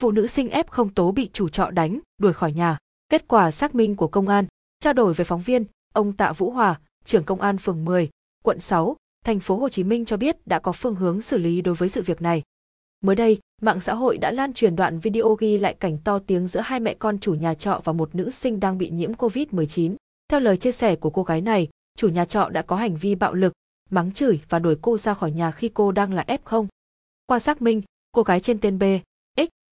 Phụ nữ sinh ép không tố bị chủ trọ đánh, đuổi khỏi nhà. Kết quả xác minh của công an, trao đổi với phóng viên, ông Tạ Vũ Hòa, trưởng công an phường 10, quận 6, thành phố Hồ Chí Minh cho biết đã có phương hướng xử lý đối với sự việc này. Mới đây, mạng xã hội đã lan truyền đoạn video ghi lại cảnh to tiếng giữa hai mẹ con chủ nhà trọ và một nữ sinh đang bị nhiễm Covid-19. Theo lời chia sẻ của cô gái này, chủ nhà trọ đã có hành vi bạo lực, mắng chửi và đuổi cô ra khỏi nhà khi cô đang là F0. Qua xác minh, cô gái trên tên B,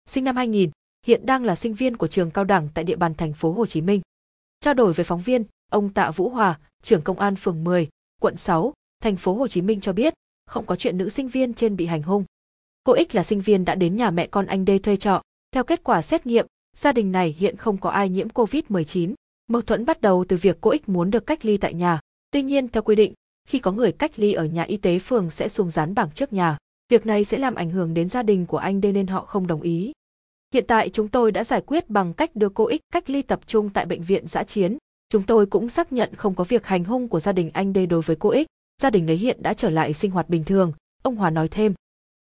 sinh năm 2000, hiện đang là sinh viên của trường cao đẳng tại địa bàn thành phố Hồ Chí Minh. Trao đổi với phóng viên, ông Tạ Vũ Hòa, trưởng công an phường 10, quận 6, thành phố Hồ Chí Minh cho biết, không có chuyện nữ sinh viên trên bị hành hung. Cô X là sinh viên đã đến nhà mẹ con anh D thuê trọ. Theo kết quả xét nghiệm, gia đình này hiện không có ai nhiễm COVID-19. Mâu thuẫn bắt đầu từ việc cô X muốn được cách ly tại nhà. Tuy nhiên, theo quy định, khi có người cách ly ở nhà y tế phường sẽ xuống dán bảng trước nhà. Việc này sẽ làm ảnh hưởng đến gia đình của anh đây nên họ không đồng ý. Hiện tại chúng tôi đã giải quyết bằng cách đưa cô X cách ly tập trung tại bệnh viện giã chiến. Chúng tôi cũng xác nhận không có việc hành hung của gia đình anh đây đối với cô X. Gia đình ấy hiện đã trở lại sinh hoạt bình thường, ông Hòa nói thêm.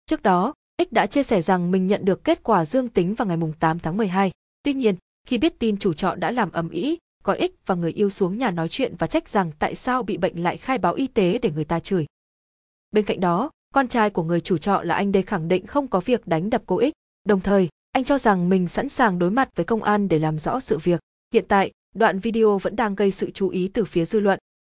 Trước đó, X đã chia sẻ rằng mình nhận được kết quả dương tính vào ngày 8 tháng 12. Tuy nhiên, khi biết tin chủ trọ đã làm ầm ĩ, gọi X và người yêu xuống nhà nói chuyện và trách rằng tại sao bị bệnh lại khai báo y tế để người ta chửi. Bên cạnh đó, con trai của người chủ trọ là anh đây khẳng định không có việc đánh đập cô ích. đồng thời, anh cho rằng mình sẵn sàng đối mặt với công an để làm rõ sự việc. Hiện tại, đoạn video vẫn đang gây sự chú ý từ phía dư luận.